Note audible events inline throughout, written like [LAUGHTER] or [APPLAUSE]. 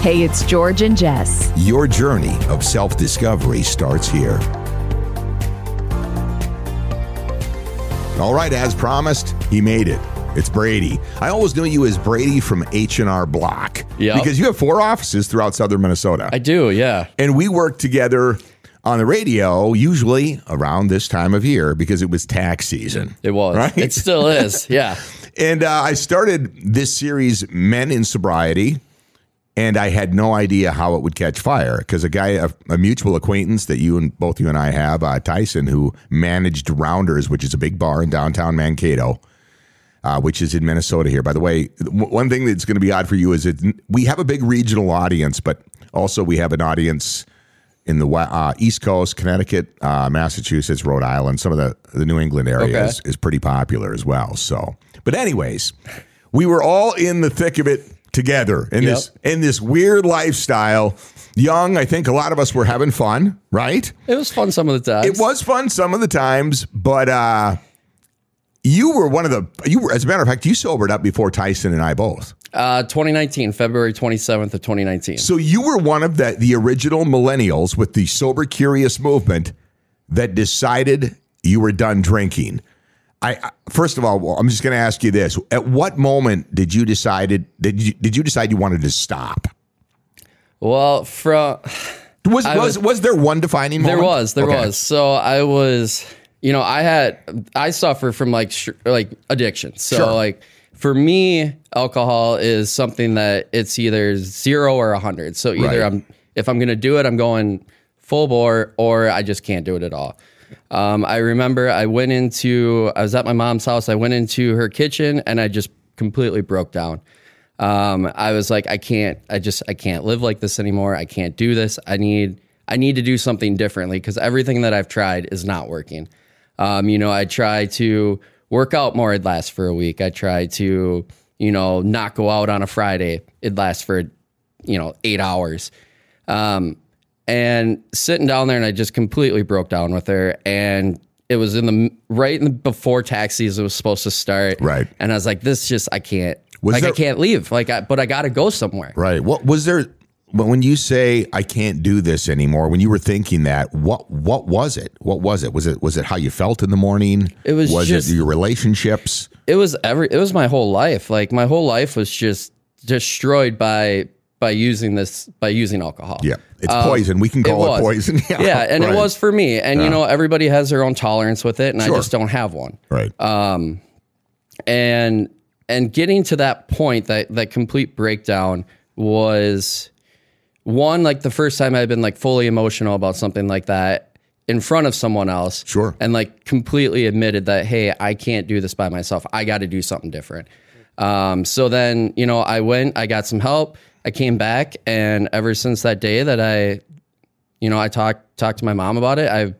Hey, it's George and Jess. Your journey of self discovery starts here. All right, as promised, he made it. It's Brady. I always knew you as Brady from H&R Block. Yep. Because you have four offices throughout southern Minnesota. I do, yeah. and we worked together on the radio usually around this time of year because it was tax season. It was. Right? It still is. Yeah. [LAUGHS] And uh, I started this series, Men in Sobriety, and I had no idea how it would catch fire because a guy, a, a mutual acquaintance that you and both you and I have, uh, Tyson, who managed Rounders, which is a big bar in downtown Mankato, uh, which is in Minnesota here. By the way, w- one thing that's going to be odd for you is that we have a big regional audience, but also we have an audience in the uh, East Coast, Connecticut, uh, Massachusetts, Rhode Island, some of the, the New England area Okay. is, is pretty popular as well. So, but anyways, we were all in the thick of it together in Yep. this in this weird lifestyle. Young, I think a lot of us were having fun, right? It was fun some of the times. It was fun some of the times, but uh you were one of the you were as a matter of fact, you sobered up before Tyson and I both. Uh, 2019, February 27th of 2019. So you were one of the the original millennials with the sober curious movement that decided you were done drinking. I first of all, I'm just going to ask you this: At what moment did you decided did you did you decide you wanted to stop? Well, from Was I was, was- was there one defining moment? there was, there Okay. was. So I was, you know, I had, I suffer from like, sh- like addiction. So Sure. like for me, alcohol is something that it's either zero or a hundred. So either Right. I'm, if I'm going to do it, I'm going full bore or I just can't do it at all. Um, I remember I went into, I was at my mom's house. I went into her kitchen and I just completely broke down. Um, I was like, I can't, I just, I can't live like this anymore. I can't do this. I need, I need to do something differently because everything that I've tried is not working. Um, you know, I try to work out more. It lasts for a week. I try to, you know, not go out on a Friday. It lasts for, you know, eight hours. Um, and sitting down there and I just completely broke down with her and it was in the right in the before tax season was supposed to start. Right. And I was like, this just, I can't, Was like, there- I can't leave. Like, I, but I got to go somewhere. Right. What was there? But when you say I can't do this anymore, when you were thinking that, what what was it? What was it? Was it was it how you felt in the morning? It was was just- it your relationships? It was every, it was my whole life. Like my whole life was just destroyed by, by using this, by using alcohol. Yeah, it's poison. We can call it, was. poison. [LAUGHS] Yeah, Yeah. And right. it was for me. And, you know, everybody has their own tolerance with it. And Sure. I just don't have one. right. Um, and and getting to that point that that complete breakdown was one like the first time i've been like fully emotional about something like that in front of someone else Sure. and like completely admitted that hey i can't do this by myself i got to do something different um, so then you know i went i got some help i came back and ever since that day that i you know i talked talked to my mom about it i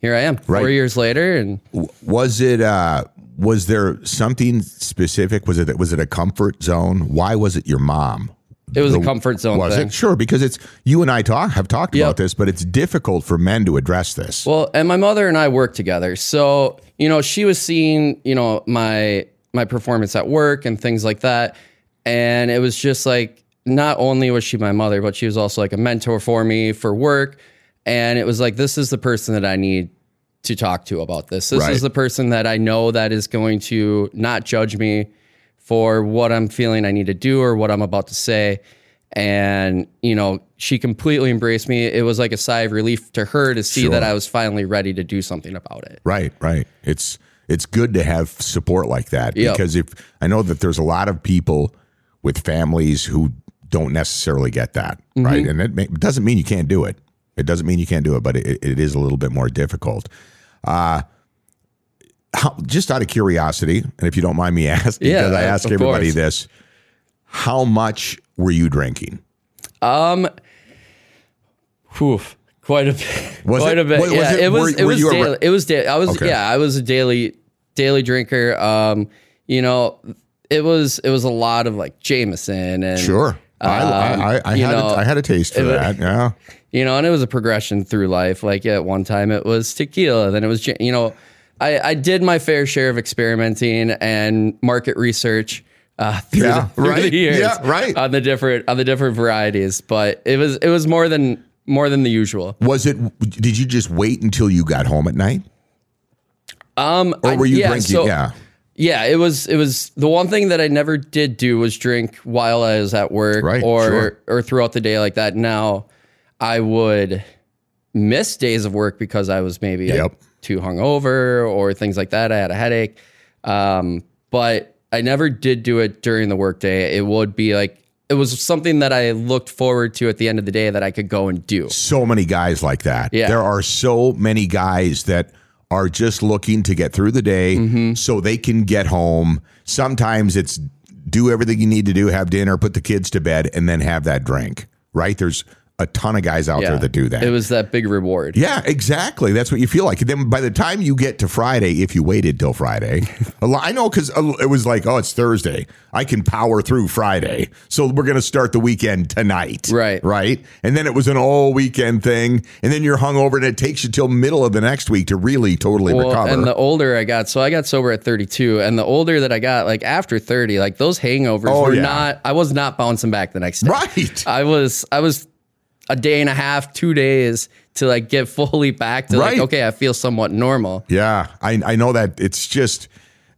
here i am four years later and was it? uh Was there something specific? Was it was it a comfort zone? Why was it your mom? it was a comfort zone Was thing. it sure? Because it's you and I talk have talked Yep. about this, but it's difficult for men to address this. Well, and my mother and I work together. So, you know, she was seeing, you know, my my performance at work and things like that. And it was just like not only was she my mother, but she was also like a mentor for me for work. And it was like this is the person that I need to talk to about this. This Right. is the person that I know that is going to not judge me for what I'm feeling I need to do or what I'm about to say. And, you know, she completely embraced me. It was like a sigh of relief to her to see Sure. that I was finally ready to do something about it. Right, right. It's it's good to have support like that Yep. because if I know that there's a lot of people with families who don't necessarily get that, Mm-hmm. right? And it, may, doesn't mean you can't do it. It doesn't mean you can't do it, but it, it is a little bit more difficult. Uh, how, just out of curiosity, and if you don't mind me [LAUGHS] asking, Yeah, because I ask everybody course. this: How much were you drinking? Um, whew, quite a bit. Was quite it- a bit. was- yeah, it- it, was. were- it was you a re- daily. It was daily. I was. Okay. Yeah, I was a daily daily drinker. Um, you know, it was it was a lot of like Jameson and Sure, Um, I, I, I had know, a, I had a taste for it that. Yeah, you know, and it was a progression through life. Like at one time it was tequila, then it was, you know, I, I did my fair share of experimenting and market research. uh, [LAUGHS] through, Yeah, the, through right. the years. Yeah, right. On the different on the different varieties, but it was it was more than more than the usual. Was it? Did you just wait until you got home at night, Um, or were you yeah, drinking? so- yeah, Yeah, it was it was the one thing that I never did do was drink while I was at work Right, or sure. or throughout the day like that. Now I would miss days of work because I was maybe like, Yep. too hungover or things like that. I had a headache. Um, but I never did do it during the workday. It would be like it was something that I looked forward to at the end of the day that I could go and do. so many guys like that. Yeah. There are so many guys that are just looking to get through the day Mm-hmm. so they can get home. Sometimes it's do everything you need to do, have dinner, put the kids to bed, and then have that drink. Right? There's a ton of guys out there that do that. It was that big reward. Yeah, exactly. That's what you feel like. And then by the time you get to Friday, if you waited till Friday, [LAUGHS] a lot, I know because uh, it was like, oh, it's Thursday. I can power through Friday. So we're going to start the weekend tonight. Right. Right. And then it was an all weekend thing. And then you're hungover and it takes you till middle of the next week to really totally Well, recover. and the older I got, so I got sober at 32, and the older that I got, like after 30, like those hangovers Oh, were yeah. not. I was not bouncing back the next day. right. I was, I was a day and a half, two days to like get [LAUGHS] fully back to Right. like, okay, I feel somewhat normal. Yeah, I, I know that it's just,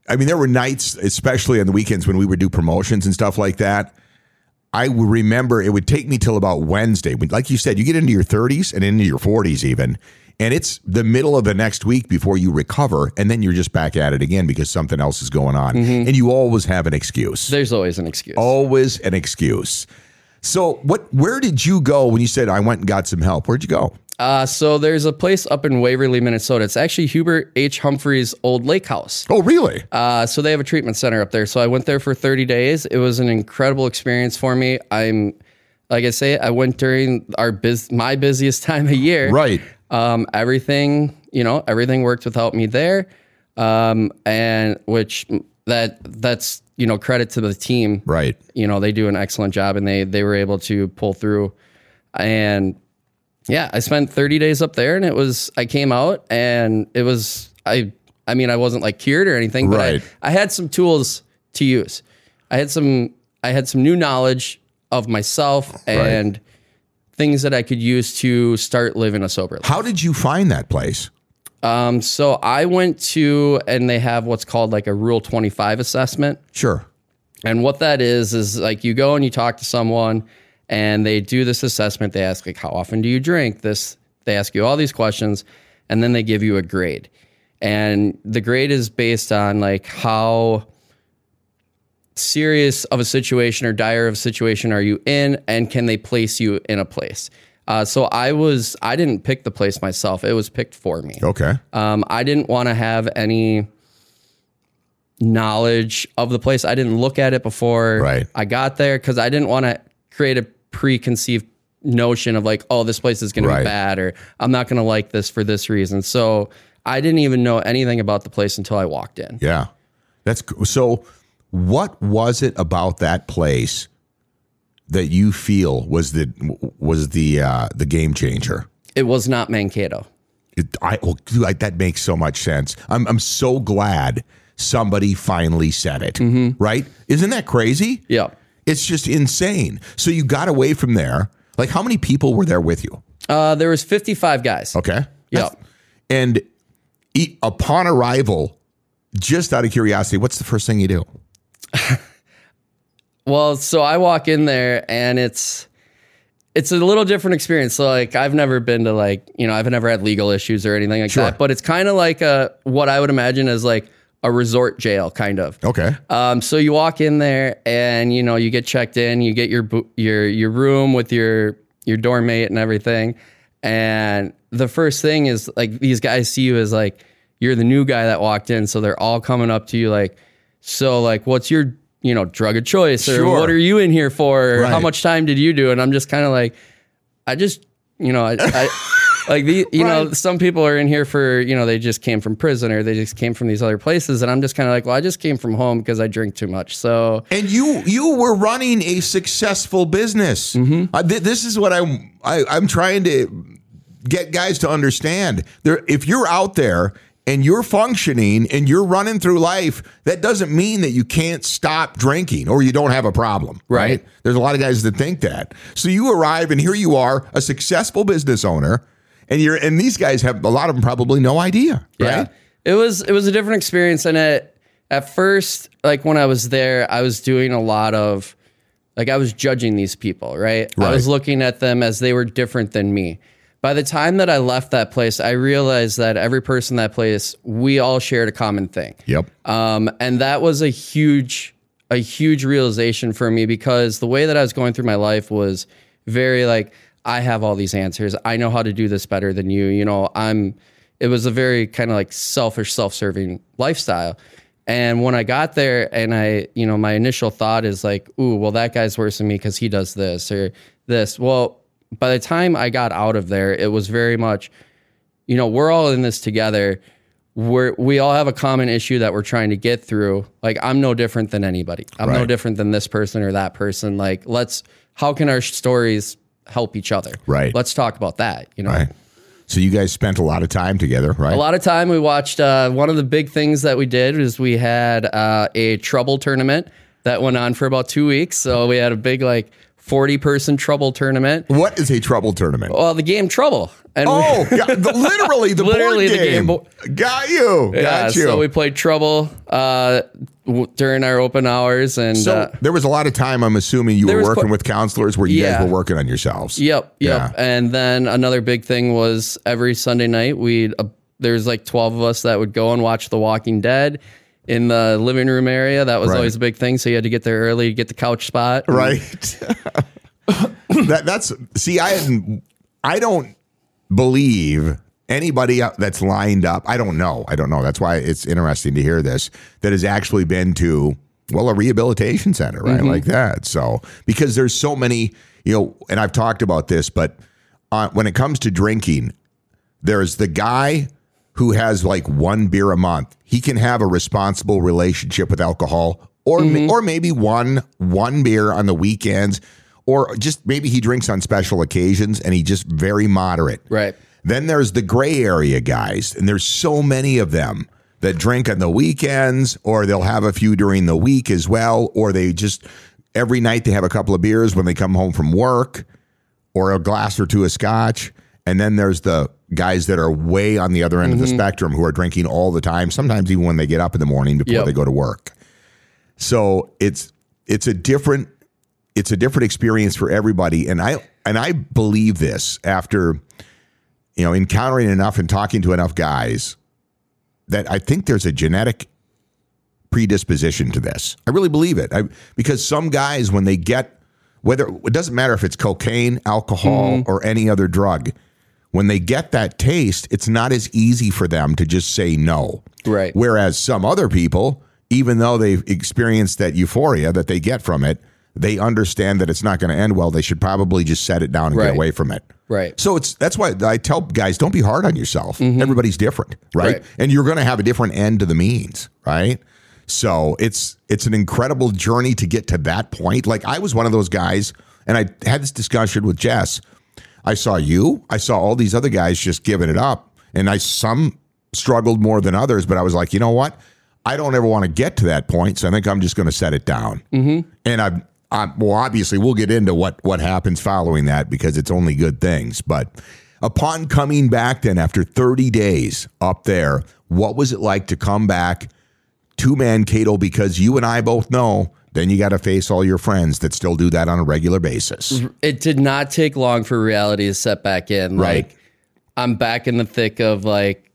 I mean, there were nights, especially on the weekends when we would do promotions and stuff like that. I would remember it would take me till about Wednesday. When- Like you said, you get into your 30s and into your 40s even, and it's the middle of the next week before you recover, and then you're just back at it again because something else is going on. Mm-hmm. And you always have an excuse. There's always an excuse. Always an excuse. So, what? Where did you go when you said I went and got some help? Where'd you go? Uh, so there's a place up in Waverly, Minnesota. It's actually Hubert H. Humphrey's old lake house. Oh, really? Uh, so they have a treatment center up there. So I went there for 30 days. It was an incredible experience for me. I'm, like I say, I went during our biz, my busiest [LAUGHS] time of year. Right. Um, everything, you know, everything worked without me there. Um, and which that that's you know credit to the team. Right. You know they do an excellent job, and they they were able to pull through. And yeah, I spent 30 days up there, and it was I came out, and it was I. I mean, I wasn't like cured or anything, but Right. I, I had some tools to use. I had some I had some new knowledge of myself and things that I could use to start living a sober life. How did you find that place? Um, so I went to, and they have what's called like a Rule 25 assessment. Sure. And what that is, is like you go and you talk to someone and they do this assessment. They ask, like, how often do you drink? This, they ask you all these questions and then they give you a grade. And the grade is based on like how serious of a situation or dire of a situation are you in and can they place you in a place? Uh, so I was, I didn't pick the place myself. It was picked for me. Okay. Um, I didn't want to have any knowledge of the place. I didn't look at it before Right. I got there because I didn't want to create a preconceived notion of like, oh, this place is going Right. to be bad or I'm not going to like this for this reason. So I didn't even know anything about the place until I walked in. Yeah. That's so. What was it about that place that you feel was the was the uh, the game changer? It was not Mankato. It, I, well, I that makes so much sense. I'm I'm so glad somebody finally said it. Mm-hmm. Right? Isn't that crazy? Yeah. It's just insane. So you got away from there. Like, how many people were there with you? Uh, there was 55 guys. Okay. Yeah. And e- upon arrival, just out of curiosity, what's the first thing you do? [LAUGHS] Well, so I walk in there and it's it's a little different experience. So like I've never been to like, you know, I've never had legal issues or anything like Sure. that, but it's kind of like a what I would imagine as like a resort jail kind of. Okay. Um, so you walk in there and you know you get checked in, you get your your your room with your your dorm mate and everything, and the first thing is like these guys see you as like you're the new guy that walked in, so they're all coming up to you like, so like what's your you know drug of choice or Sure. what are you in here for? Or How much time did you do? And I'm just kind of like, I just you know I. I [LAUGHS] Like the, you know, some people are in here for, you know, they just came from prison or they just came from these other places, and I'm just kind of like, well, I just came from home because I drink too much. So And you you were running a successful business. Uh, th- this is what I'm I, I'm trying to get guys to understand. There, if you're out there and you're functioning and you're running through life, that doesn't mean that you can't stop drinking or you don't have a problem. Right. Right. There's a lot of guys that think that. So you arrive and here you are, a successful business owner, and you're and these guys have a lot of them probably no idea. Yeah. Right. It was it was a different experience and at at first like when I was there I was doing a lot of like I was judging these people, right? I was looking at them as they were different than me. By the time that I left that place, I realized that every person in that place, we all shared a common thing. Yep. Um, and that was a huge, a huge realization for me because the way that I was going through my life was very like, I have all these answers. I know how to do this better than you. You know, I'm, it was a very kind of like selfish, self serving lifestyle. And when I got there and I, you know, my initial thought is like, ooh, well, that guy's worse than me because he does this or this. Well, by the time I got out of there, it was very much, you know, we're all in this together. We're we all have a common issue that we're trying to get through. Like I'm no different than anybody. I'm no different than this person or that person. Like let's how can our stories help each other? Right. Let's talk about that. You know. Right. So you guys spent a lot of time together, right? A lot of time we watched. Uh, one of the big things that we did is we had uh, a trouble tournament that went on for about two weeks. So we had a big like forty person trouble tournament. What is a trouble tournament? Well, the game Trouble. And we- Oh, God, the, [LAUGHS] literally the Literally board the game. Got you. Yeah, Got you. so we played Trouble uh, w- during our open hours, and So uh, there was a lot of time. I'm assuming you were working qu- with counselors where you guys were working on yourselves. yep, yep. Yeah. And then another big thing was every Sunday night we uh, there's like twelve of us that would go and watch The Walking Dead in the living room area. That was Right. always a big thing. So you had to get there early, get the couch spot. [LAUGHS] Right. [COUGHS] that that's see. I hadn't. I don't believe anybody that's lined up. I don't know. I don't know. That's why it's interesting to hear this. That has actually been to well a rehabilitation center, right, like that. So because there's so many, you know, and I've talked about this, but uh, when it comes to drinking, there's the guy who has like one beer a month. He can have a responsible relationship with alcohol, or ma- mm-hmm. or maybe one one beer on the weekends, or just maybe he drinks on special occasions and he just very moderate. Right. Then there's the gray area guys, and there's so many of them that drink on the weekends, or they'll have a few during the week as well, or they just every night they have a couple of beers when they come home from work, or a glass or two of scotch. And then there's the guys that are way on the other end of the mm-hmm. spectrum who are drinking all the time, sometimes even when they get up in the morning before Yep. they go to work. So it's it's a different it's a different experience for everybody and I and I believe this after you know encountering enough and talking to enough guys that I think there's a genetic predisposition to this. I really believe it. I, because some guys when they get whether it doesn't matter if it's cocaine, alcohol mm-hmm. or any other drug, when they get that taste, it's not as easy for them to just say no. Right. Whereas some other people, even though they've experienced that euphoria that they get from it, they understand that it's not going to end well. They should probably just set it down and get away from it. Right. So it's that's why I tell guys don't be hard on yourself. Mm-hmm. Everybody's different, right? Right. And you're going to have a different end to the means, right? So it's it's an incredible journey to get to that point. Like I was one of those guys, and I had this discussion with Jess. I saw you, I saw all these other guys just giving it up, and I some struggled more than others. But I was like, you know what? I don't ever want to get to that point, so I think I'm just going to set it down. Mm-hmm. And I've, I'm well, obviously, we'll get into what what happens following that because it's only good things. But upon coming back, then after 30 days up there, what was it like to come back to Mankato? Because you and I both know. Then you got to face all your friends that still do that on a regular basis. It did not take long for reality to set back in. Right. Like I'm back in the thick of like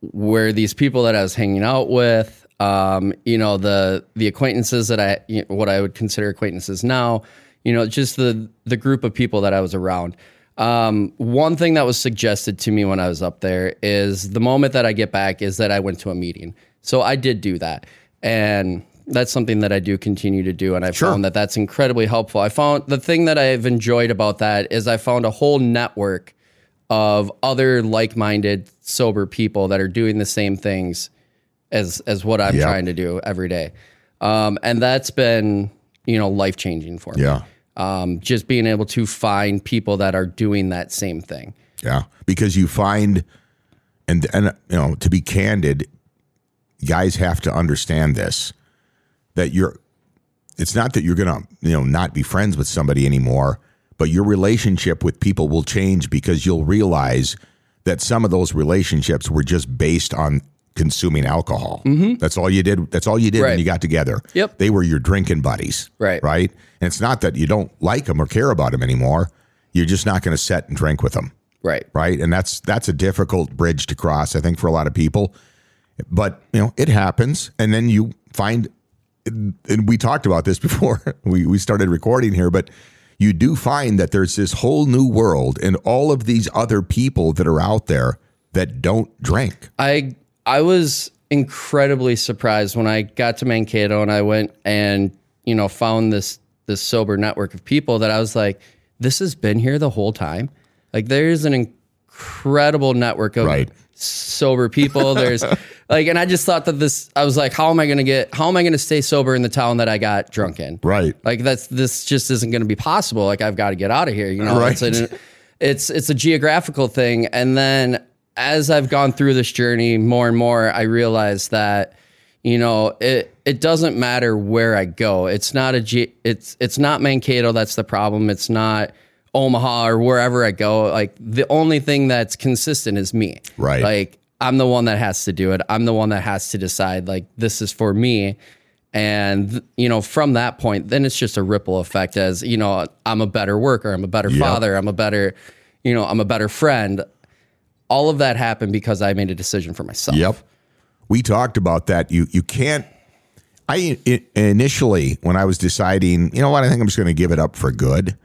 where these people that I was hanging out with, um, you know, the the acquaintances that I you know, what I would consider acquaintances now, you know, just the the group of people that I was around. Um, one thing that was suggested to me when I was up there is the moment that I get back is that I went to a meeting. So I did do that. And that's something that I do continue to do. And I found that that's incredibly helpful. I found the thing that I've enjoyed about that is I found a whole network of other like-minded sober people that are doing the same things as as what I'm Yep. trying to do every day. Um, and that's been, you know, life-changing for me. Yeah. Um, just being able to find people that are doing that same thing. Yeah, because you find and and you know to be candid, guys have to understand this that you're. It's not that you're gonna you know not be friends with somebody anymore, but your relationship with people will change because you'll realize that some of those relationships were just based on consuming alcohol. Mm-hmm. That's all you did. That's all you did when you got together. Yep. They were your drinking buddies. Right. Right. And it's not that you don't like them or care about them anymore. You're just not going to sit and drink with them. Right. Right. And that's that's a difficult bridge to cross, I think, for a lot of people. But you know, it happens, and then you find, and we talked about this [LAUGHS] before we we started recording here, but you do find that there's this whole new world and all of these other people that are out there that don't drink. I I was incredibly surprised when I got to Mankato and I went and you know found this this sober network of people that I was like, this has been here the whole time. Like there's an incredible network of Right. Sober people. There's [LAUGHS] like, and I just thought that this. I was like, how am I going to get? How am I going to stay sober in the town that I got drunk in? Right. Like that's this just isn't going to be possible. Like I've got to get out of here. You know, Right. it's an, it's it's a geographical thing. And then as I've gone through this journey more and more, I realize that you know it it doesn't matter where I go. It's not a ge- it's it's not Mankato that's the problem. It's not Omaha or wherever I go. Like the only thing that's consistent is me. Right. Like I'm the one that has to do it. I'm the one that has to decide like this is for me. And you know, from that point, then it's just a ripple effect as, you know, I'm a better worker, I'm a better father, I'm a better, you know, I'm a better friend. All of that happened because I made a decision for myself. Yep. We talked about that. You you can't. I i- initially when I was deciding, you know what, I think I'm just going to give it up for good.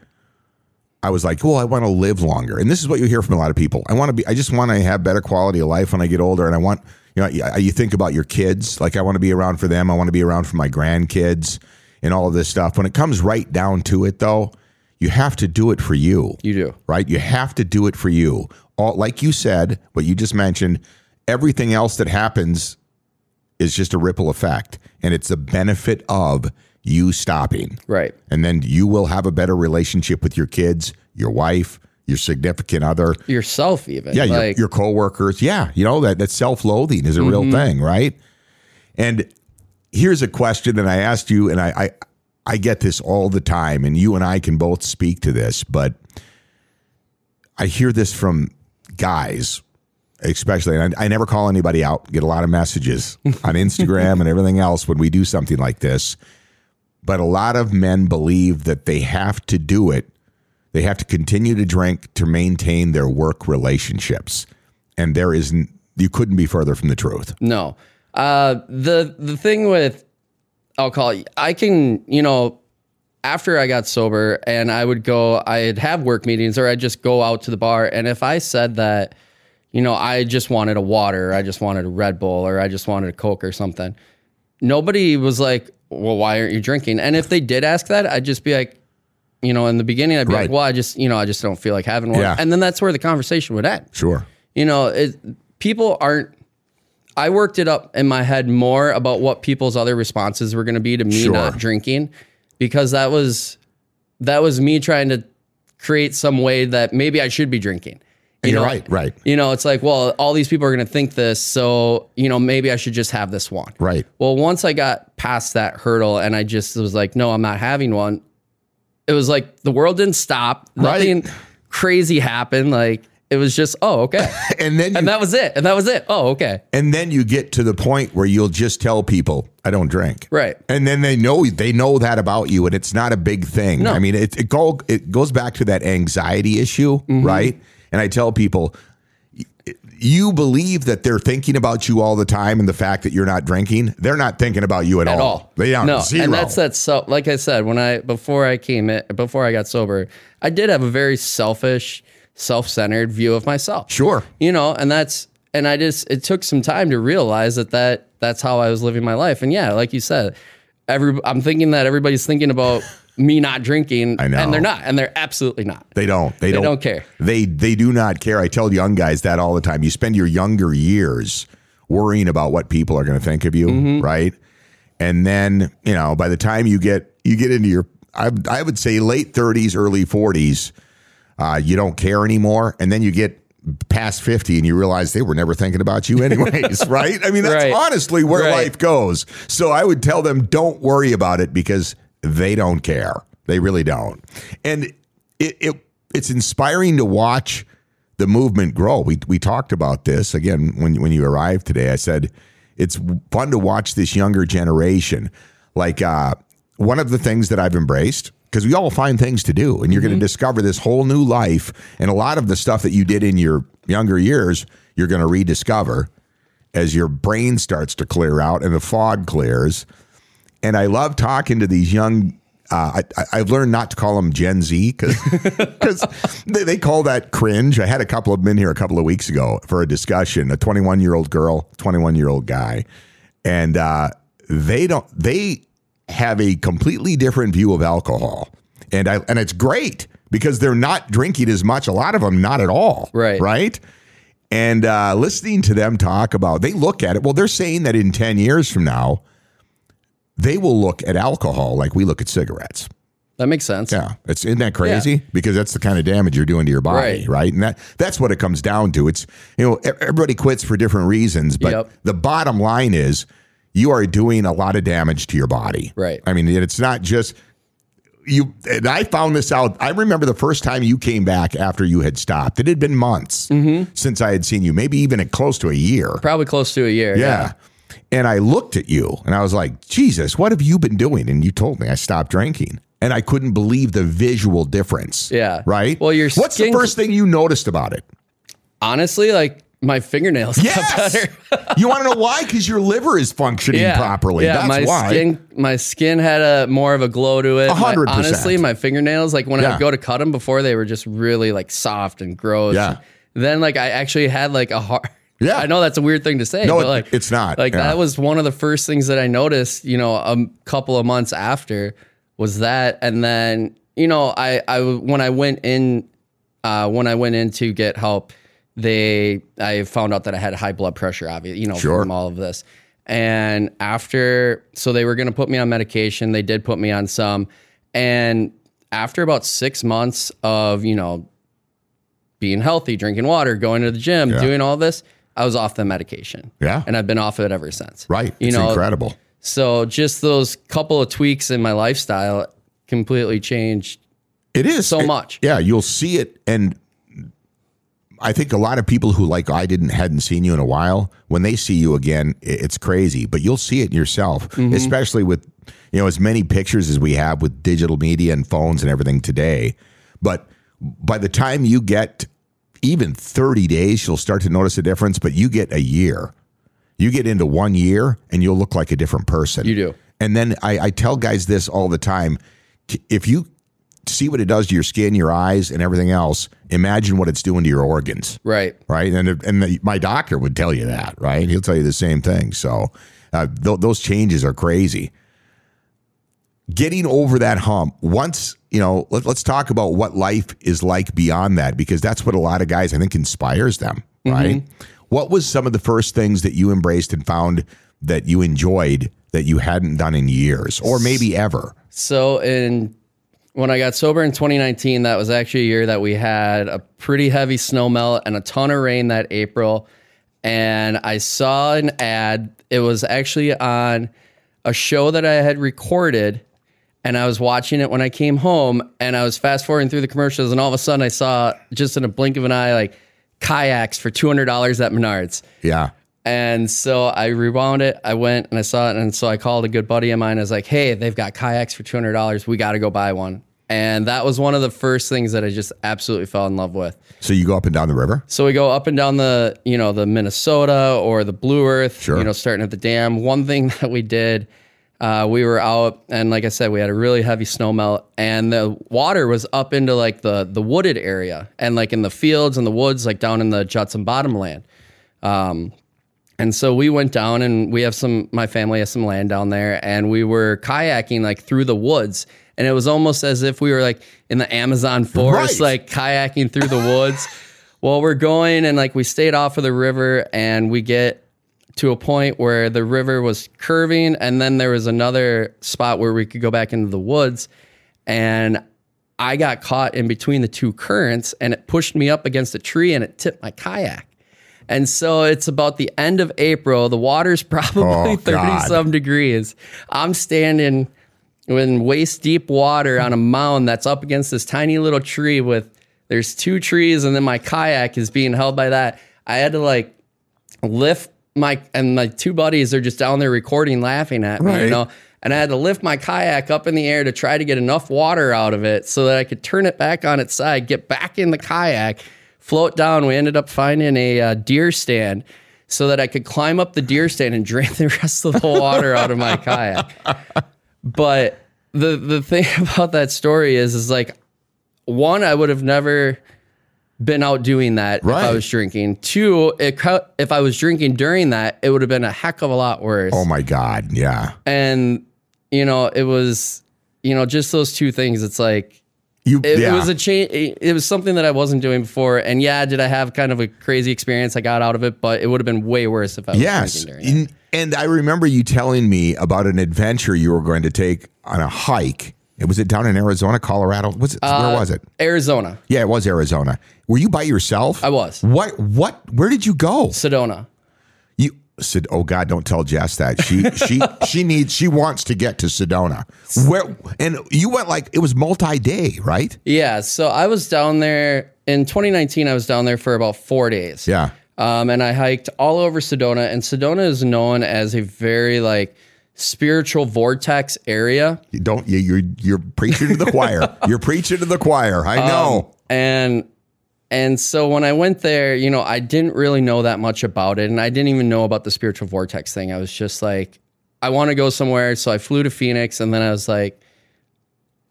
I was like, well, I want to live longer, and this is what you hear from a lot of people. I want to be. I just want to have better quality of life when I get older, and I want. You know, you- you think about your kids. Like I want to be around for them. I want to be around for my grandkids, and all of this stuff. When it comes right down to it, though, you have to do it for you You do. right? You have to do it for you. All like you said, what you just mentioned, everything else that happens is just a ripple effect, and it's a benefit of you stopping. Right. And then you will have a better relationship with your kids, your wife, your significant other, Yourself even. yeah, Like, your, your coworkers. Yeah, you know that that self-loathing is a real mm-hmm. thing, right? And here's a question, that I asked you, and I, I I get this all the time, and you and I can both speak to this, but I hear this from guys, especially, and I, I never call anybody out. Get a lot of messages [LAUGHS] on Instagram and everything else when we do something like this. But a lot of men believe that they have to do it they have to continue to drink to maintain their work relationships. And there is, n- you couldn't be further from the truth. No. Uh, the the thing with alcohol, I can, you know, after I got sober and I would go, I'd have work meetings or I'd just go out to the bar. And if I said that, you know, I just wanted a water, I just wanted a Red Bull, or I just wanted a Coke or something, nobody was like, well, why aren't you drinking? And if they did ask that, I'd just be like, you know, in the beginning, I'd be Right. like, well, I just, you know, I just don't feel like having one. Yeah. And then that's where the conversation would end Sure. you know, it, people aren't. I worked it up in my head more about what people's other responses were going to be to me Sure. not drinking, because that was that was me trying to create some way that maybe I should be drinking. You You're know, right, right. You know, it's like, well, all these people are going to think this, so you know, maybe I should just have this one. Right. Well, once I got past that hurdle and I just was like, no, I'm not having one. It was like the world didn't stop. Right. Nothing crazy happened. Like it was just, oh, okay. [LAUGHS] And then, you, and that was it. And that was it. Oh, okay. and then you get to the point where you'll just tell people, I don't drink. Right. And then they know they know that about you, and it's not a big thing. No. I mean, it it, go, it goes back to that anxiety issue, Mm-hmm. right? And I tell people, you believe that they're thinking about you all the time, and the fact that you're not drinking, they're not thinking about you at, At all. They aren't No. zero. And that's that. So, like I said, when I, before I came in, before I got sober, I did have a very selfish, self centered view of myself. Sure. you know and that's and i just it took some time to realize that that that's how i was living my life and yeah like you said every i'm thinking that everybody's thinking about me not drinking I know. and they're not and they're absolutely not They don't. They, don't, don't care. They they do not care. I tell young guys that all the time. You spend your younger years worrying about what people are going to think of you, Mm-hmm. right? And then you know, by the time you get you get into your, I, I would say late thirties, early forties, uh, you don't care anymore. And then you get past 50 and you realize they were never thinking about you anyways, [LAUGHS] right? I mean, that's Right. honestly where Right. life goes. So I would tell them, don't worry about it because they don't care. They really don't. And it, it it's inspiring to watch the movement grow. We we talked about this again when when you arrived today. I said it's fun to watch this younger generation. Like uh, one of the things that I've embraced because we all find things to do, and you're going to discover this whole new life, and a lot of the stuff that you did in your younger years, you're going to rediscover as your brain starts to clear out and the fog clears. And I love talking to these young. Uh, I, I've learned not to call them Gen Z because [LAUGHS] they, they call that cringe. I had a couple of men here a couple of weeks ago for a discussion. A 21 year old girl, 21 year old guy, and uh, they don't. They have a completely different view of alcohol, and I and it's great because they're not drinking as much. A lot of them, not at all. Right. Right and uh, listening to them talk about they look at it well they're saying that in 10 years from now they will look at alcohol like we look at cigarettes That makes sense. yeah it's isn't that crazy because that's the kind of damage you're doing to your body Right. right, and that that's what it comes down to it's you know everybody quits for different reasons but Yep. the bottom line is you are doing a lot of damage to your body Right. i mean it's not just you and I found this out. I remember the first time you came back after you had stopped. It had been months Mm-hmm. since I had seen you, maybe even close to a year. Probably close to a year. Yeah. And I looked at you and I was like, Jesus, what have you been doing? And you told me I stopped drinking. And I couldn't believe the visual difference. Yeah. Right? Well, your What's the first thing you noticed about it? Honestly, like my fingernails got better. you want to know why? Because your liver is functioning properly. Yeah, That's my why. skin my skin had a more of a glow to it. A hundred percent. Honestly, my fingernails, like when Yeah. I go to cut them before, they were just really like soft and gross. Yeah. Then like I actually had like a hard. Yeah. I know that's a weird thing to say. No, it- like it's not. Like Yeah. that was one of the first things that I noticed. You know, a couple of months after was that, and then you know, I I when I went in, uh, when I went in to get help, they I found out that I had high blood pressure. Obviously, you know, Sure. from all of this. And after, so they were going to put me on medication. They did put me on some. And after about six months of, you know, being healthy, drinking water, going to the gym, Yeah. doing all this, I was off the medication. Yeah. And I've been off it ever since. right. You it's know, incredible. so just those couple of tweaks in my lifestyle completely changed. It is so It- much. Yeah, you'll see it, and I think a lot of people who like I didn't hadn't seen you in a while when they see you again, it's crazy. But you'll see it yourself, Mm-hmm. especially with you know as many pictures as we have with digital media and phones and everything today. But by the time you get even thirty days, you'll start to notice a difference. But you get a year, you get into one year, and you'll look like a different person. You do. And then I, I tell guys this all the time. If you see what it does to your skin, your eyes, and everything else, imagine what it's doing to your organs. Right. Right. And, and the, my doctor would tell you that, right? He'll tell you the same thing. So uh, th- those changes are crazy. Getting over that hump, once, you know, let, let's talk about what life is like beyond that, because that's what a lot of guys, I think, inspires them, mm-hmm. right? What was some of the first things that you embraced and found that you enjoyed that you hadn't done in years or maybe ever? So in when I got sober in 2019, that was actually a year that we had a pretty heavy snow melt and a ton of rain that April. And I saw an ad. It was actually on a show that I had recorded, and I was watching it when I came home, and I was fast forwarding through the commercials, and all of a sudden I saw just in a blink of an eye like kayaks for two hundred dollars at Menards. Yeah. And so I rewound it. I went and I saw it. And so I called a good buddy of mine. I was like, hey, they've got kayaks for $200. We got to go buy one. And that was one of the first things that I just absolutely fell in love with. So you go up and down the river? So we go up and down the, you know, the Minnesota or the Blue Earth, Sure. you know, starting at the dam. One thing [LAUGHS] that we did, uh, we were out and like I said, we had a really heavy snow melt and the water was up into like the the wooded area and like in the fields and the woods, like down in the Judson bottomland. Um, and so we went down and we have some, my family has some land down there and we were kayaking like through the woods. And it was almost as if we were like in the Amazon forest, Right. like kayaking through the woods. [LAUGHS] well, we're going and like we stayed off of the river and we get to a point where the river was curving and then there was another spot where we could go back into the woods. And I got caught in between the two currents and it pushed me up against a tree and it tipped my kayak. And so it's about the end of April. The water's [LAUGHS] probably Oh, 30 God. some degrees. I'm standing in waist deep water on a mound that's up against this tiny little tree with there's two trees and then my kayak is being held by that. I had to like lift my and my two buddies are just down there recording laughing at me, Right. you know. And I had to lift my kayak up in the air to try to get enough water out of it so that I could turn it back on its side, get back in the kayak, float down. We ended up finding a uh, deer stand so that I could climb up the deer stand and [LAUGHS] drain the rest of the water out of my kayak. But the the thing [LAUGHS] about that story is is like one, I would have never been out doing that if I was drinking. Two, it, if I was drinking during that, it would have been a heck of a lot worse. Oh my God. Yeah. and you know, it was you know just those two things. It's like You. it, yeah. it was a change. It, was something that I wasn't doing before. And yeah, did I have kind of a crazy experience I got out of it? But it would have been way worse if I was Yes. drinking during it. And I remember you telling me about an adventure you were going to take on a hike. It was it down in Arizona, Colorado? Was it, Uh, where was it? Arizona, Yeah, it was Arizona. Were you by yourself? I was. What? What? Where did you go? Sedona. You said, "Oh God, don't tell Jess that she she [LAUGHS] she needs she wants to get to Sedona." Where and you went like it was multi day, right? Yeah, so I was down there in 2019. I was down there for about four days. Yeah. um, and I hiked all over Sedona. And Sedona is known as a very like spiritual vortex area. You don't you you're you're preaching to the choir. [LAUGHS] You're preaching to the choir. I know. and and so when I went there, you know, I didn't really know that much about it, and I didn't even know about the spiritual vortex thing. I was just like, I want to go somewhere, so I flew to Phoenix, and then I was like,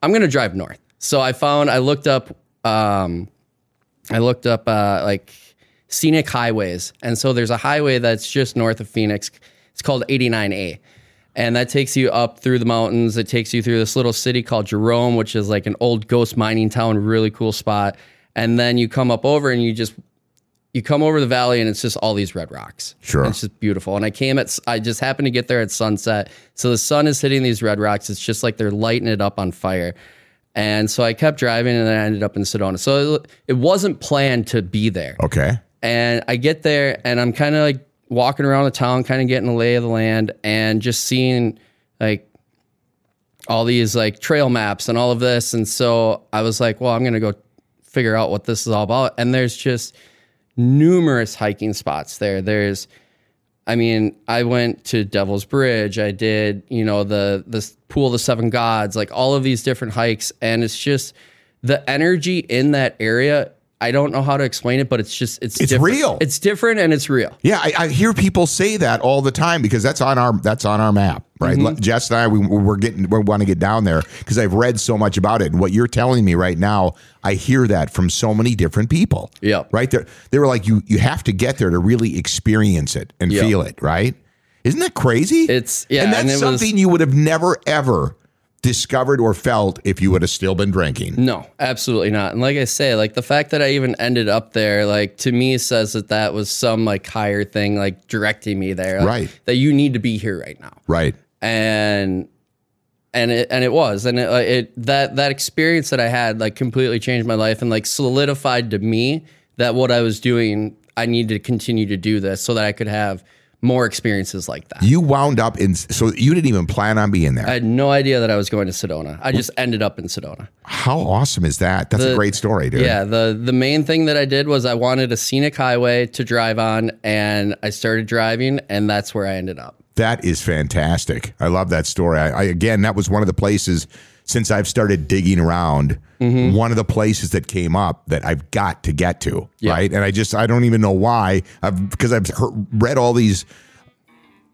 I'm gonna drive north. So I found, I looked up, um, I looked up uh, like scenic highways, and so there's a highway that's just north of Phoenix. It's called 89A. And that takes you up through the mountains. It takes you through this little city called Jerome, which is like an old ghost mining town, really cool spot. And then you come up over and you just you come over the valley and it's just all these red rocks. Sure. It's just beautiful. And I came at I just happened to get there at sunset. So the sun is hitting these red rocks. It's just like they're lighting it up on fire. And so I kept driving and then I ended up in Sedona. So it, it wasn't planned to be there. Okay. And I get there and I'm kind of like walking around the town, kind of getting a lay of the land and just seeing like all these like trail maps and all of this. And so I was like, well, I'm going to go figure out what this is all about. And there's just numerous hiking spots there. There's, I mean, I went to Devil's Bridge. I did, you know, the the pool of the seven gods, like all of these different hikes, and it's just the energy in that area. I don't know how to explain it, but it's just it's It's different. real. It's different and it's real. Yeah, I, I hear people say that all the time because that's on our that's on our map, right? Mm-hmm. Jess and I, we, we're getting we want to get down there because I've read so much about it. And what you're telling me right now, I hear that from so many different people. Yeah, right there, they were like, you you have to get there to really experience it and Yep. feel it, right? Isn't that crazy? It's- yeah, and that's and it was- something you would have never ever discovered or felt if you would have still been drinking. No, absolutely not. And like I say, like the fact that I even ended up there, like to me says that that was some like higher thing, like directing me there, like, Right. That you need to be here right now. Right. and and it and it was and it, like, it that that experience that I had like completely changed my life and like solidified to me that what I was doing I needed to continue to do this so that I could have more experiences like that. You wound up in so you didn't even plan on being there. I had no idea that I was going to Sedona. I just ended up in Sedona. How awesome is that? That's a great story, dude. Yeah, the the main thing that I did was I wanted a scenic highway to drive on and I started driving and that's where I ended up. That is fantastic. I love that story. I, I again, that was one of the places since I've started digging around. Mm-hmm. One of the places that came up that I've got to get to, Yeah. right? And I just I don't even know why. I've because I've heard, read all these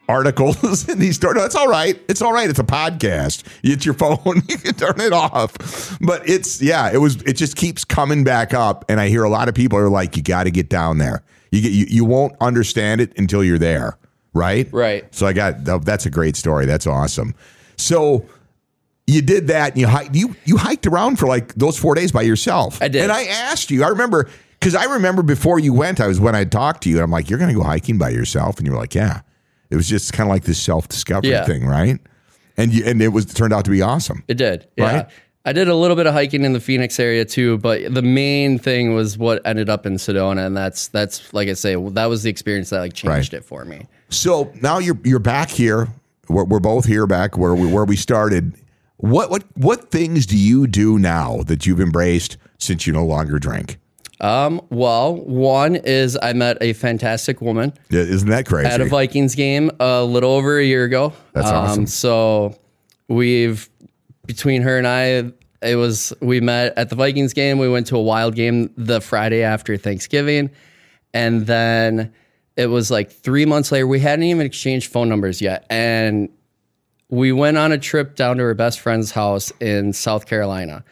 articles [LAUGHS] and these stories. No, it's all right. It's all right. It's a podcast. It's your phone. [LAUGHS] you can turn it off. But it's yeah. It was. It just keeps coming back up, and I hear a lot of people are like, "You got to get down there. You get you, you won't understand it until you're there." Right. Right. So I got that's a great story. That's awesome. So you did that and you hiked you you hiked around for like those four days by yourself. I did. And I asked you, I remember because I remember before you went, I was when I talked to you, and I'm like, You're gonna go hiking by yourself? And you were like, Yeah. It was just kind of like this self-discovery Yeah. thing, right? And you and it was turned out to be awesome. It did. Yeah. Right? I did a little bit of hiking in the Phoenix area too, but the main thing was what ended up in Sedona, and that's that's like I say, that was the experience that like changed Right. it for me. So now you're you're back here. We're, we're both here back where we where we started. What what what things do you do now that you've embraced since you no longer drink? Um, well, one is I met a fantastic woman Yeah, Isn't that crazy? at a Vikings game a little over a year ago. That's awesome. Um, so we've between her and I, it was we met at the Vikings game. We went to a wild game the Friday after Thanksgiving, and then it was like three months later. We hadn't even exchanged phone numbers yet, and we went on a trip down to her best friend's house in South Carolina.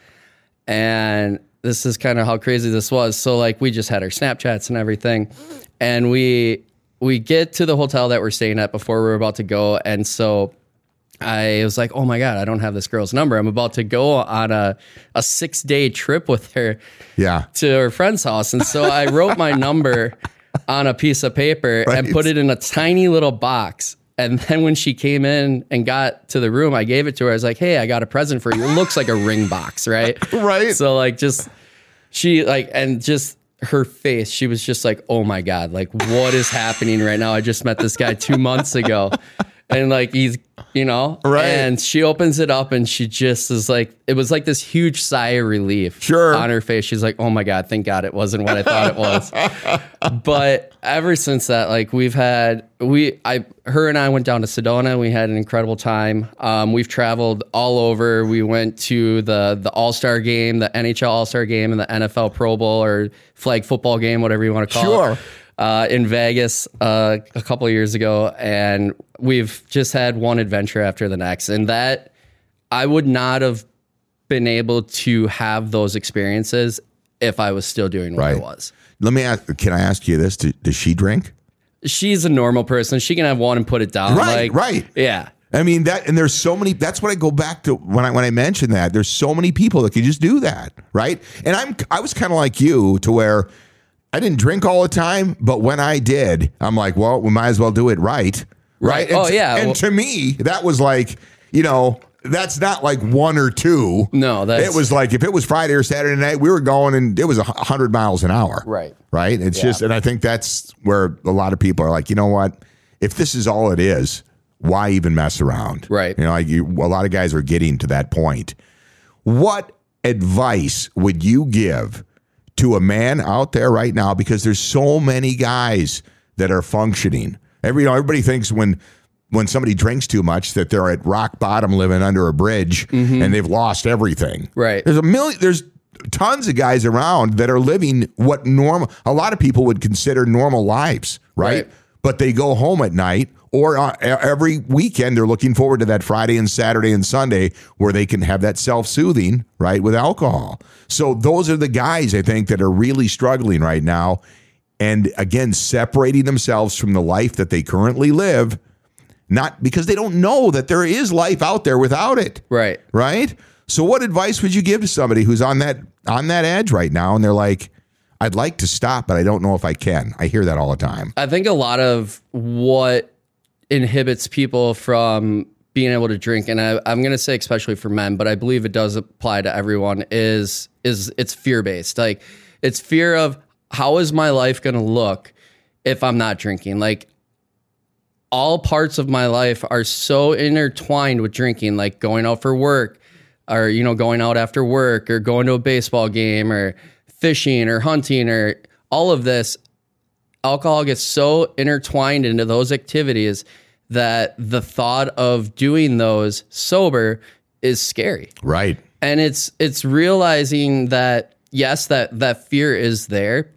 And this is kind of how crazy this was. So like we just had our Snapchats and everything. And we we get to the hotel that we're staying at before we're about to go. And so I was like, oh my God, I don't have this girl's number. I'm about to go on a, a six day trip with her yeah. to her friend's house. And so I wrote my number [LAUGHS] on a piece of paper and put it in a tiny little box. And then when she came in and got to the room, I gave it to her. I was like, hey, I got a present for you. It looks like a ring box, [LAUGHS] right? Right. So, like, just she, like, and just her face, she was just like, oh my God, like, what is happening right now? I just met this guy two months ago. And like he's, you know, Right. And she opens it up and she just is like, it was like this huge sigh of relief Sure. on her face. She's like, oh my God, thank God it wasn't what I thought it was. [LAUGHS] but ever since that, like we've had, we, I, her and I went down to Sedona. We had an incredible time. Um, we've traveled all over. We went to the, the All Star game, the NHL All Star game, and the NFL Pro Bowl or flag football game, whatever you want to call Sure. it uh, in Vegas uh, a couple of years ago, and we've just had one adventure after the next, and that I would not have been able to have those experiences if I was still doing what I was. Let me ask. Can I ask you this? Do- Does she drink? She's a normal person. She can have one and put it down. Right, like, right. Yeah. I mean that, and there's so many. That's what I go back to when I when I mentioned that. There's so many people that can just do that, right? And I'm I was kind of like you to where I didn't drink all the time, but when I did, I'm like, well, we might as well do it right, right? Right. Oh, And- yeah. And Well- to me, that was like, you know, that's not like one or two. No, that's- it was like if it was Friday or Saturday night, we were going and it was a hundred miles an hour, Right. Right. It's just, and I think that's where a lot of people are like, you know what? If this is all it is, why even mess around? Right. You know, like you, a lot of guys are getting to that point. What advice would you give to a man out there right now? Because there's so many guys that are functioning. Every you know, everybody thinks when when somebody drinks too much that they're at rock bottom living under a bridge mm-hmm. and they've lost everything. Right. There's a million there's tons of guys around that are living what normal a lot of people would consider normal lives, right? Right. But they go home at night or uh, every weekend they're looking forward to that Friday and Saturday and Sunday where they can have that self-soothing, right, with alcohol. So those are the guys I think that are really struggling right now and again separating themselves from the life that they currently live not because they don't know that there is life out there without it Right. right? So what advice would you give to somebody who's on that on that edge right now and they're like I'd like to stop but I don't know if I can. I hear that all the time. I think a lot of what inhibits people from being able to drink, and I, I'm going to say especially for men, but I believe it does apply to everyone. Is is it's fear based? Like it's fear of how is my life going to look if I'm not drinking? Like all parts of my life are so intertwined with drinking, like going out for work, or you know going out after work, or going to a baseball game, or fishing, or hunting, or all of this alcohol gets so intertwined into those activities that the thought of doing those sober is scary Right. and it's it's realizing that yes that that fear is there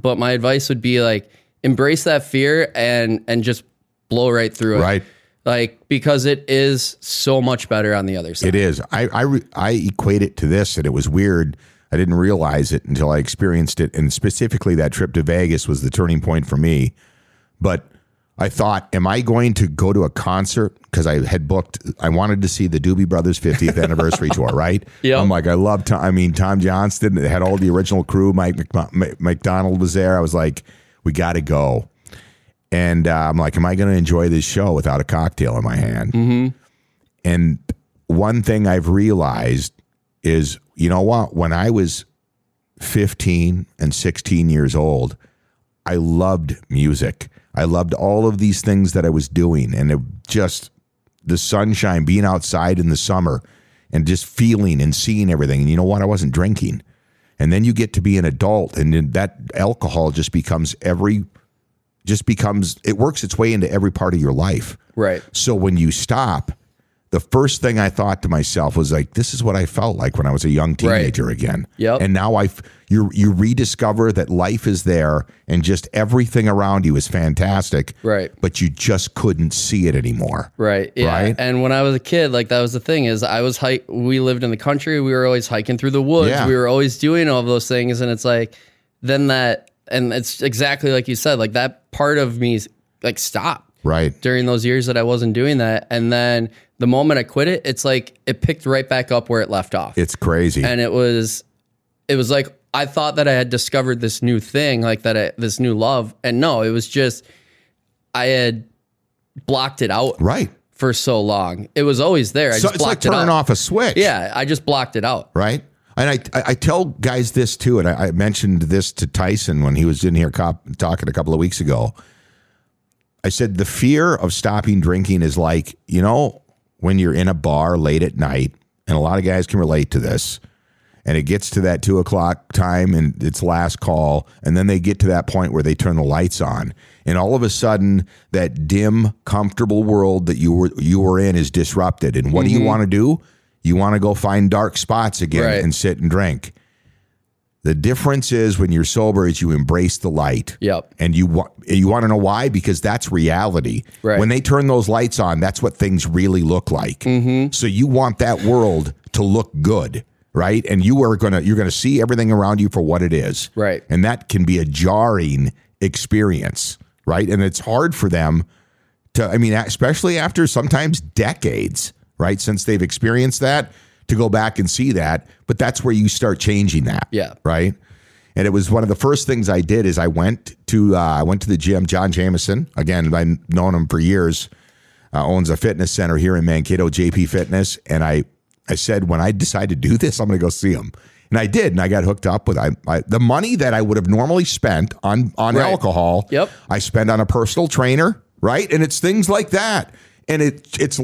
but my advice would be like embrace that fear and and just blow right through it Right. like because it is so much better on the other side It is. I I re- I equate it to this and it was weird. I didn't realize it until I experienced it and specifically that trip to Vegas was the turning point for me. But I thought, am I going to go to a concert because I had booked? I wanted to see the Doobie Brothers 50th anniversary tour, [LAUGHS] right? Yep. I'm like, I love. Tom, I mean, Tom Johnston had all the original crew. Mike Mc- Mc- McDonald was there. I was like, we got to go. And uh, I'm like, am I going to enjoy this show without a cocktail in my hand? And one thing I've realized is you know what? When I was 15 and 16 years old, I loved music. I loved all of these things that I was doing. And it just the sunshine, being outside in the summer and just feeling and seeing everything. And you know what? I wasn't drinking. And then you get to be an adult, and then that alcohol just becomes every, just becomes, it works its way into every part of your life. Right. So when you stop, the first thing I thought to myself was like, "This is what I felt like when I was a young teenager again." Yep. And now I, you you rediscover that life is there, and just everything around you is fantastic. Right. But you just couldn't see it anymore. Right. Yeah. Right? And when I was a kid, like that was the thing is I was hike. We lived in the country. We were always hiking through the woods. Yeah. We were always doing all those things, and it's like then that, and it's exactly like you said. Like that part of me, like stopped Right. during those years that I wasn't doing that, and then the moment I quit it, it's like it picked right back up where it left off. It's crazy. and it was it was like I thought that I had discovered this new thing, like that I, this new love, and no, it was just I had blocked it out right. for so long. It was always there. I So just it's like blocked it turning out. off a switch. Yeah, I just blocked it out. right? And I, I, I tell guys this too, and I, I mentioned this to Tyson when he was in here cop, talking a couple of weeks ago. I said the fear of stopping drinking is like you know when you're in a bar late at night, and a lot of guys can relate to this. And it gets to that two o'clock time and it's last call, and then they get to that point where they turn the lights on, and all of a sudden that dim, comfortable world that you were you were in is disrupted. And what do you mm-hmm. want to do? You want to go find dark spots again Right. and sit and drink. The difference is when you're sober is you embrace the light. Yep. And you want you want to know why? Because that's reality. Right. When they turn those lights on, that's what things really look like. Mm-hmm. So you want that world to look good, right? And you are gonna you're gonna see everything around you for what it is. Right. And that can be a jarring experience, right? And it's hard for them to I mean, especially after sometimes decades, right, since they've experienced that, to go back and see that. But that's where you start changing that. Yeah. Right. And it was one of the first things I did is I went to uh, I went to the gym. John Jameson, again, I've known him for years. Uh, owns a fitness center here in Mankato, JP Fitness, and I I said when I decide to do this, I'm going to go see him. And I did, and I got hooked up with I, I, the money that I would have normally spent on on Right. alcohol. Yep. I spend on a personal trainer, right? And it's things like that. And it it's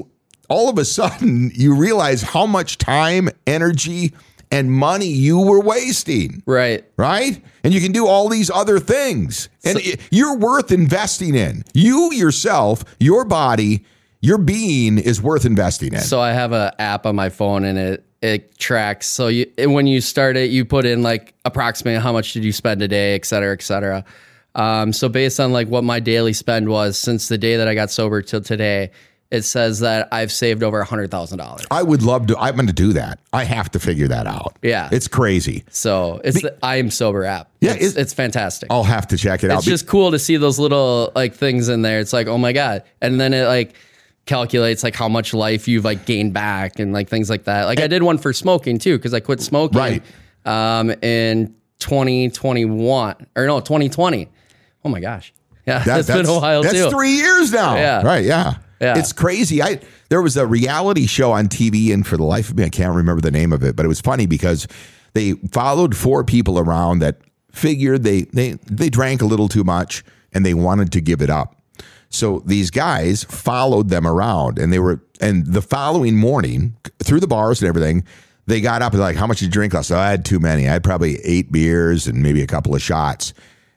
all of a sudden you realize how much time, energy, and money you were wasting. Right. Right? And you can do all these other things. And it- you're worth investing in. You yourself, your body, your being is worth investing in. So I have a app on my phone and it it tracks. So you when you start it, you put in like approximately how much did you spend a day, et cetera, et cetera. Um, so based on like what my daily spend was since the day that I got sober till today, it says that I've saved over a hundred thousand dollars. I would love to. I'm going to do that. I have to figure that out. Yeah. It's crazy. So it's the I am sober app. Yeah, it's, it- it's fantastic. I'll have to check it out. it's just cool to see those little like things in there. It's like, oh my god, and then it like calculates like how much life you've like gained back and like things like that. Like I did one for smoking too because I quit smoking Right. um, in 2021 or no 2020. Oh my gosh, yeah, [LAUGHS] That- it's been a while that's too. three years now. Yeah. Right. Yeah. Yeah. It's crazy. I there was a reality show on TV, and for the life of me, I can't remember the name of it, but it was funny because they followed four people around that figured they they they drank a little too much and they wanted to give it up. So these guys followed them around, and they were and the following morning through the bars and everything. They got up and like, how much did you drink last? night?" I had too many. I had probably eight beers and maybe a couple of shots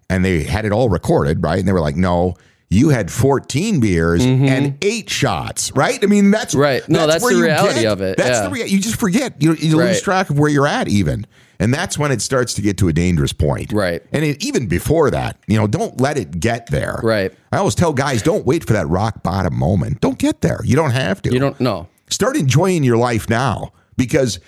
and they had it all recorded, right? And they were like, "No, you had 14 beers and eight shots, right? I mean, that's Mm-hmm. Right. No, that's where the reality get- of it, That's yeah. the rea- you just forget. You, you lose Right. track of where you're at, even, and that's when it starts to get to a dangerous point, Right. And it, even before that, you know, don't let it get there, Right. I always tell guys, don't wait for that rock bottom moment. Don't get there. You don't have to. You don't know. start enjoying your life now because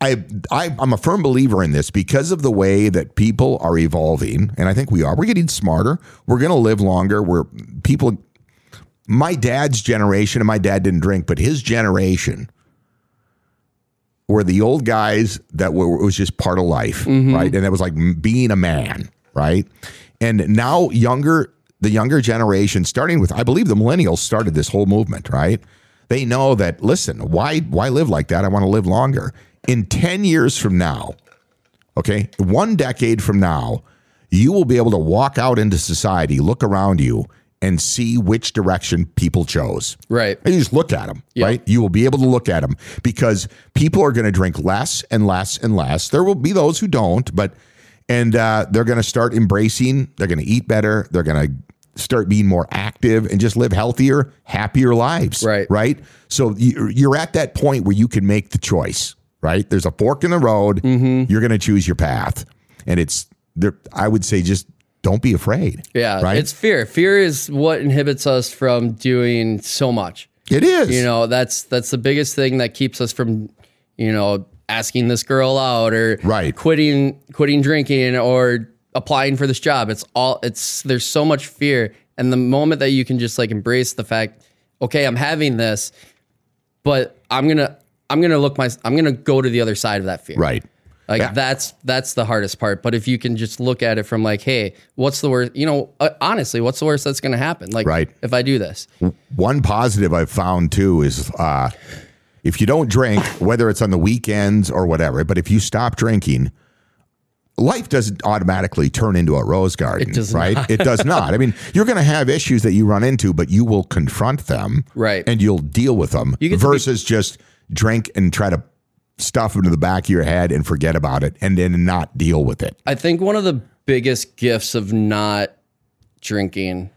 I, I I'm a firm believer in this because of the way that people are evolving, and I think we are. We're getting smarter. We're going to live longer. We're people. My dad's generation, and my dad didn't drink, but his generation were the old guys that were it was just part of life, mm-hmm. right? And it was like being a man, right? And now younger, the younger generation, starting with I believe the millennials started this whole movement, right? they know that listen, why why live like that? I want to live longer. In 10 years from now, okay, one decade from now, you will be able to walk out into society, look around you, and see which direction people chose. Right. And you just look at them, right? You will be able to look at them because people are going to drink less and less and less. There will be those who don't, but and uh, they're going to start embracing. They're going to eat better. They're going to start being more active and just live healthier, happier lives. Right. Right. So you're at that point where you can make the choice. Right. There's a fork in the road. Mm-hmm. You're going to choose your path, and it's there. I would say just don't be afraid. Yeah, Right. it's fear. Fear is what inhibits us from doing so much. it is. You know, that's that's the biggest thing that keeps us from, you know, asking this girl out or Right. quitting quitting drinking or applying for this job. It's all it's there's so much fear. And the moment that you can just like embrace the fact, okay, I'm having this, but I'm gonna I'm gonna look my I'm gonna go to the other side of that fear. Right. Like Yeah. that's that's the hardest part. But if you can just look at it from like, hey, what's the worst? You know, uh, honestly, what's the worst that's going to happen? Like, Right. if I do this, One positive I've found too is uh, if you don't drink, whether it's on the weekends or whatever, but if you stop drinking, life doesn't automatically turn into a rose garden, It does right? It does [LAUGHS] not. I mean, you're going to have issues that you run into, but you will confront them, Right. And you'll deal with them get be- versus just drink and try to stuff them to the back of your head and forget about it and then not deal with it. I think one of the biggest gifts of not drinking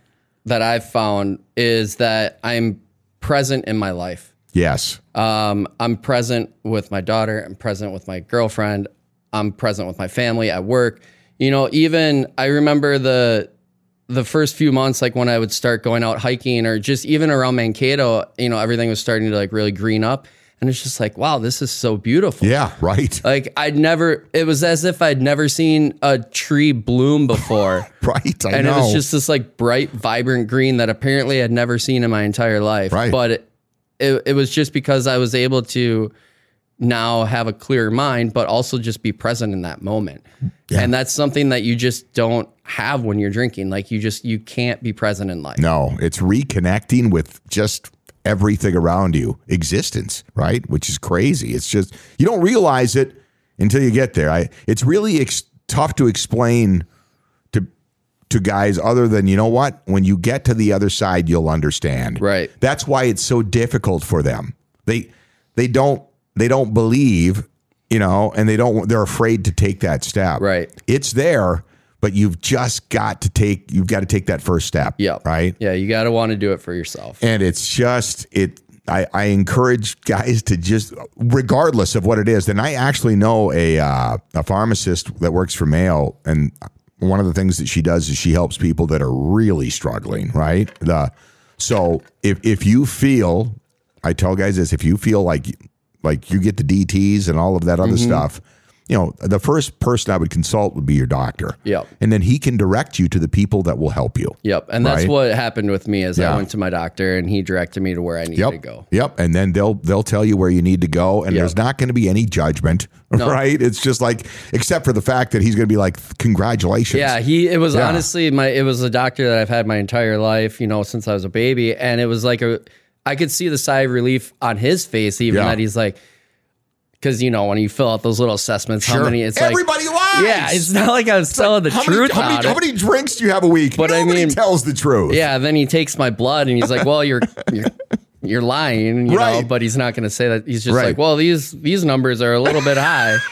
that I've found is that I'm present in my life. Yes. Um, I'm present with my daughter. I'm present with my girlfriend. I'm present with my family at work. You know, even I remember the the first few months, like when I would start going out hiking or just even around Mankato, you know, everything was starting to like really green up. And it's just like, wow, this is so beautiful. Yeah, right. Like I'd never, it was as if I'd never seen a tree bloom before. [LAUGHS] Right. I and know. it was just this like bright, vibrant green that apparently I'd never seen in my entire life. Right. But it, it, it was just because I was able to now have a clearer mind, but also just be present in that moment. Yeah. And that's something that you just don't have when you're drinking. Like you just, you can't be present in life. No, it's reconnecting with just everything around you, existence, right? Which is crazy. It's just you don't realize it until you get there. I it's really ex- tough to explain to to guys other than you know what? When you get to the other side, you'll understand. Right. That's why it's so difficult for them. They they don't they don't believe, you know, and they don't they're afraid to take that step. Right. It's there, but you've just got to take you've got to take that first step. Yep. Right Yeah. You got to want to do it for yourself. and it's just it I, I encourage guys to just regardless of what it is and i actually know a uh, a pharmacist that works for mayo and one of the things that she does is she helps people that are really struggling right the so if if you feel i tell guys this if you feel like like you get the dts and all of that other stuff you know the first person i would consult would be your doctor Yep. and then he can direct you to the people that will help you Yep. And that's Right. what happened with me is Yeah. I went to my doctor and he directed me to where I needed Yep. to go. Yep. And then they'll they'll tell you where you need to go, and Yep. there's not going to be any judgment, [LAUGHS] right? It's just like, except for the fact that he's going to be like, congratulations. Yeah, he it was Yeah. honestly my it was a doctor that I've had my entire life, you know, since I was a baby. And it was like a I could see the sigh of relief on his face, even Yeah. that he's like because you know, when you fill out those little assessments, how many it's like. Everybody like lies. Yeah, it's not like I was telling the how truth Many, how, many, how many drinks do you have a week? But I mean- tells the truth. Yeah, then he takes my blood and he's like, "Well, you're [LAUGHS] you're, you're lying," you know. Right. But he's not going to say that. He's just Right. like, "Well, these these numbers are a little bit high." [LAUGHS]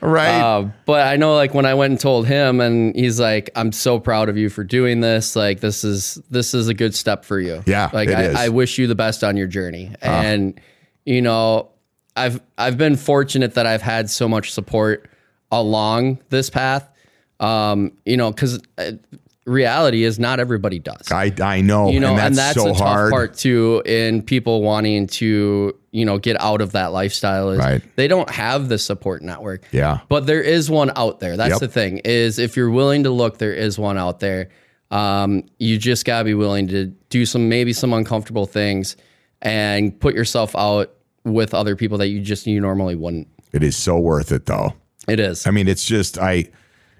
Right. Uh, but I know, like when I went and told him, and he's like, "I'm so proud of you for doing this. Like this is this is a good step for you. Yeah, like I. I wish you the best on your journey." And you know, I've I've been fortunate that I've had so much support along this path. Um, you know, because reality is not everybody does I I know. you know, and that's, so a tough hard. part too in people wanting to, you know, get out of that lifestyle is Right. they don't have the support network. Yeah. But there is one out there. That's Yep. the thing is if you're willing to look, there is one out there. Um, you just gotta be willing to do some maybe some uncomfortable things and put yourself out with other people that you just you normally wouldn't. It is so worth it, though. It is. I mean, it's just I.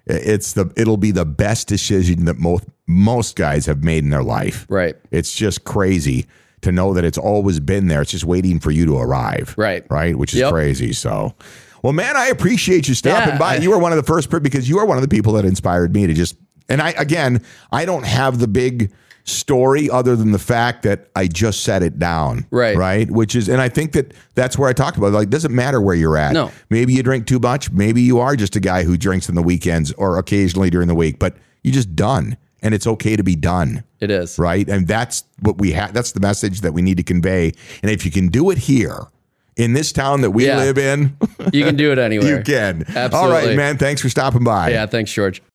It's the it'll be the best decision that most most guys have made in their life. Right. It's just crazy to know that it's always been there. It's just waiting for you to arrive. Right. Right. Which is Yep. crazy. So, well, man, I appreciate you stopping Yeah, by. I- you were one of the first because you are one of the people that inspired me to just. And I again, I don't have the big story other than the fact that I just set it down. Right. Right. Which is, and I think that that's where I talked about. Like, doesn't matter where you're at. No. Maybe you drink too much. Maybe you are just a guy who drinks in the weekends or occasionally during the week, but you're just done, and it's okay to be done It is. right? And that's what we have. That's the message that we need to convey. And if you can do it here in this town that we Yeah. live in, You can do it [LAUGHS] anywhere. you can. Absolutely. All right, man. Thanks for stopping by. Yeah. Thanks, George.